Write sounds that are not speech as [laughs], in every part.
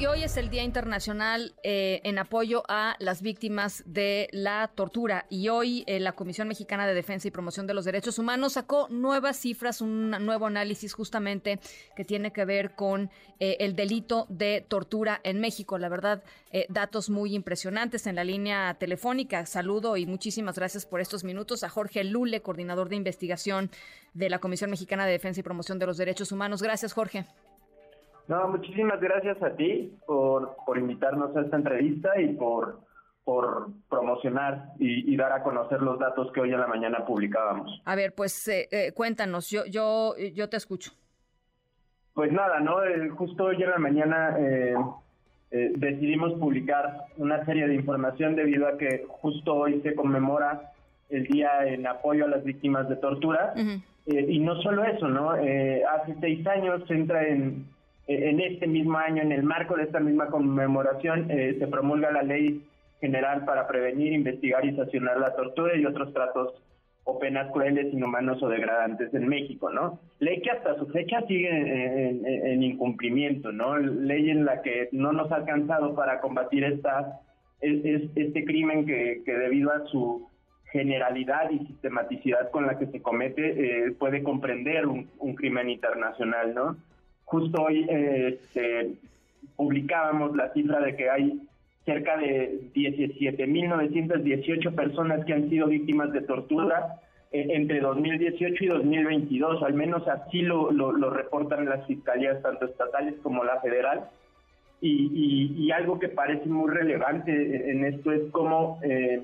Y hoy es el Día Internacional eh, en apoyo a las víctimas de la tortura. Y hoy eh, la Comisión Mexicana de Defensa y Promoción de los Derechos Humanos sacó nuevas cifras, un nuevo análisis justamente que tiene que ver con eh, el delito de tortura en México. La verdad, datos muy impresionantes en la línea telefónica. Saludo y muchísimas gracias por estos minutos a Jorge Lule, coordinador de investigación de la Comisión Mexicana de Defensa y Promoción de los Derechos Humanos. Gracias, Jorge. No, muchísimas gracias a ti por, por invitarnos a esta entrevista y por, por promocionar y, dar a conocer los datos que hoy en la mañana publicábamos. A ver, pues eh, eh, cuéntanos, yo, yo, yo te escucho. Pues nada, ¿no? justo hoy en la mañana eh, decidimos publicar una serie de información debido a que justo hoy se conmemora el Día en Apoyo a las Víctimas de Tortura. y no solo eso, ¿no? hace seis años se entra en en este mismo año, en el marco de esta misma conmemoración, eh, se promulga la Ley General para prevenir, investigar y sancionar la tortura y otros tratos o penas crueles, inhumanos o degradantes en México, ¿no? Ley que hasta su fecha sigue en, incumplimiento, ¿no? Ley en la que no nos ha alcanzado para combatir esta, este crimen que, debido a su generalidad y sistematicidad con la que se comete eh, puede comprender un, un crimen internacional, ¿no? Justo hoy este, publicábamos la cifra de que hay cerca de 17.918 personas que han sido víctimas de tortura eh, entre 2018 y 2022, al menos así lo, lo, reportan las fiscalías tanto estatales como la federal. Y, algo que parece muy relevante en esto es cómo eh,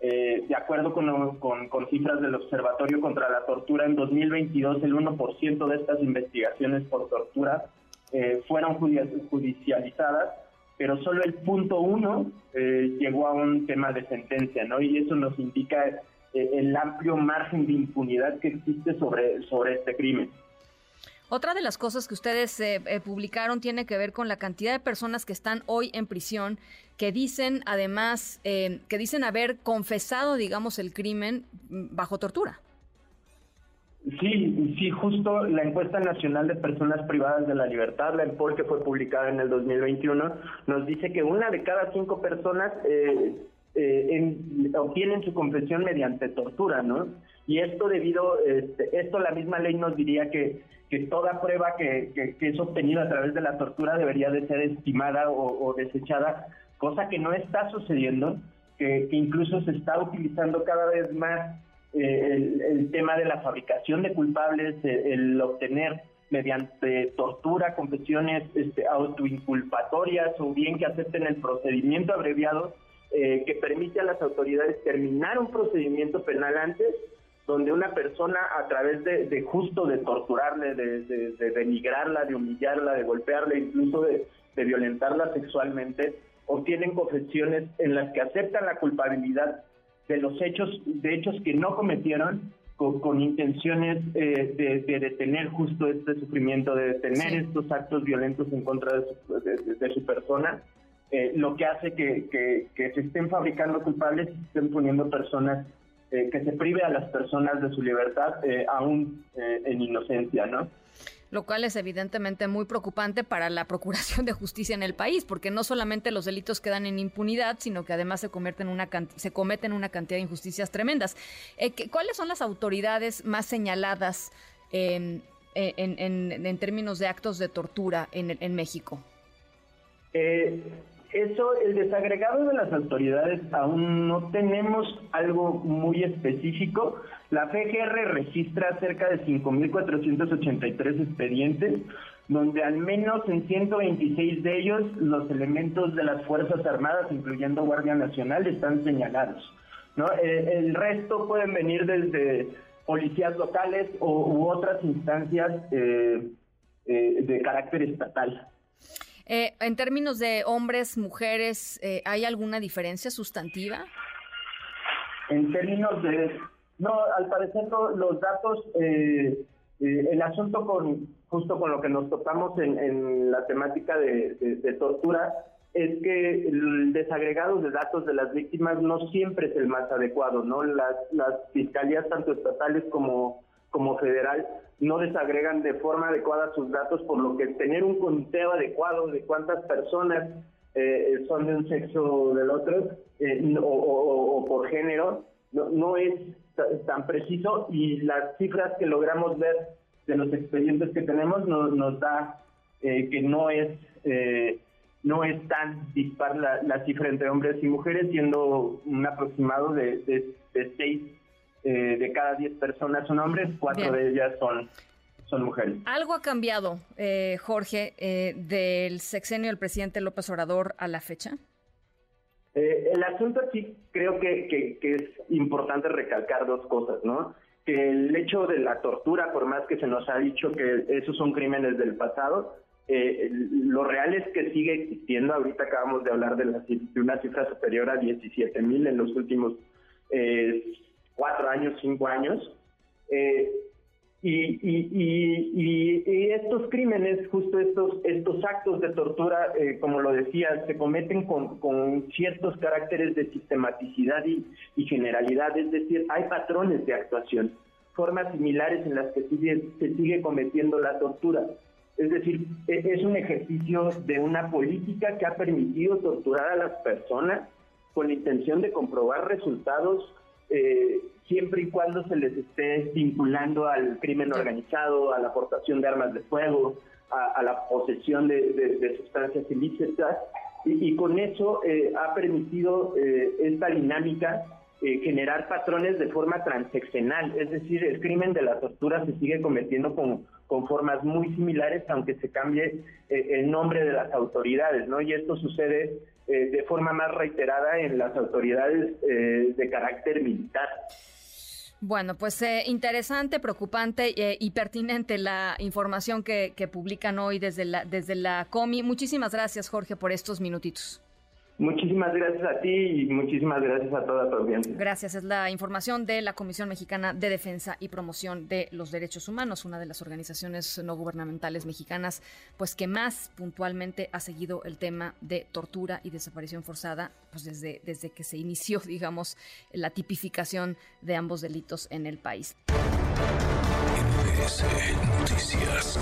eh, de acuerdo con, con, cifras del Observatorio contra la Tortura, en 2022 el 1% de estas investigaciones por tortura eh, fueron judicializadas, pero solo el punto uno eh, llegó a un tema de sentencia, ¿no? Y eso nos indica el amplio margen de impunidad que existe sobre este crimen. Otra de las cosas que ustedes eh, eh, publicaron tiene que ver con la cantidad de personas que están hoy en prisión, que dicen además, eh, que dicen haber confesado, digamos, el crimen mm, bajo tortura. Sí, sí, justo la encuesta nacional de personas privadas de la libertad, la EMPOL que fue publicada en el 2021, nos dice que una de cada cinco personas obtienen su confesión mediante tortura, ¿no? Y esto debido, este, esto la misma ley nos diría que que toda prueba que, que, es obtenida a través de la tortura debería de ser estimada o, desechada, cosa que no está sucediendo, que, incluso se está utilizando cada vez más eh, el, tema de la fabricación de culpables, eh, el, obtener mediante tortura confesiones este, autoinculpatorias o bien que acepten el procedimiento abreviado eh, que permite a las autoridades terminar un procedimiento penal antes donde una persona a través de, justo de torturarle, de, denigrarla, de humillarla, de golpearla, incluso de, violentarla sexualmente, obtienen confesiones en las que aceptan la culpabilidad de los hechos, de hechos que no cometieron, con, intenciones eh, de, detener justo este sufrimiento, de detener estos actos violentos en contra de su, persona, eh, lo que hace que, que, se estén fabricando culpables y se estén poniendo personas eh, que se prive a las personas de su libertad eh, aún eh, en inocencia, ¿no? Lo cual es evidentemente muy preocupante para la procuración de justicia en el país, porque no solamente los delitos quedan en impunidad, sino que además se, cometen una se cometen una cantidad de injusticias tremendas. ¿Cuáles son las autoridades más señaladas en, en, términos de actos de tortura en, en México? Eso, el desagregado de las autoridades, aún no tenemos algo muy específico. La FGR registra cerca de 5.483 expedientes, donde al menos en 126 de ellos los elementos de las Fuerzas Armadas, incluyendo Guardia Nacional, están señalados. ¿no? Eh, el resto pueden venir desde policías locales o, u otras instancias eh, eh, de carácter estatal. Eh, en términos de hombres, mujeres, eh, ¿hay alguna diferencia sustantiva? En términos de... No, al parecer los datos, eh, el asunto con justo con lo que nos topamos en, la temática de, tortura, es que el desagregado de datos de las víctimas no siempre es el más adecuado, ¿no? Las, las fiscalías, tanto estatales como, como federal, no desagregan de forma adecuada sus datos, por lo que tener un conteo adecuado de cuántas personas eh, son de un sexo o del otro, eh, o, por género, no, es tan preciso. Y las cifras que logramos ver de los expedientes que tenemos nos, da eh, que no es eh, no es tan dispar la, cifra entre hombres y mujeres, siendo un aproximado de, de, seis eh, de cada diez personas son hombres, cuatro de ellas son, son mujeres. Algo ha cambiado, Jorge, del sexenio del presidente López Obrador a la fecha. el asunto aquí creo que, que, que, es importante recalcar dos cosas, ¿no? Que el hecho de la tortura, por más que se nos ha dicho que esos son crímenes del pasado, eh, lo real es que sigue existiendo. Ahorita acabamos de hablar de, una cifra superior a 17 mil en los últimos eh, años, cinco años. Eh, y, estos crímenes, justo estos, estos actos de tortura, eh, como lo decía, se cometen con, ciertos caracteres de sistematicidad y, generalidad, es decir, hay patrones de actuación, formas similares en las que se sigue cometiendo la tortura. Es decir, e, es un ejercicio de una política que ha permitido torturar a las personas con la intención de comprobar resultados eh, siempre y cuando se les esté vinculando al crimen organizado, a la aportación de armas de fuego, a, la posesión de, sustancias ilícitas. Y, con eso eh, ha permitido eh, esta dinámica eh, generar patrones de forma transeccional, es decir, el crimen de la tortura se sigue cometiendo con, con formas muy similares, aunque se cambie eh, el nombre de las autoridades, ¿no? Y esto sucede eh, de forma más reiterada en las autoridades de carácter militar. Bueno, pues interesante, preocupante y pertinente la información que, que publican hoy desde la, desde la COMI. Muchísimas gracias, Jorge, por estos minutitos. Muchísimas gracias a ti y muchísimas gracias a toda tu audiencia. Gracias. Es la información de la Comisión Mexicana de Defensa y Promoción de los Derechos Humanos, una de las organizaciones no gubernamentales mexicanas, pues que más puntualmente ha seguido el tema de tortura y desaparición forzada, pues desde, desde que se inició, [laughs] digamos, la tipificación de ambos delitos en el país. Noticias.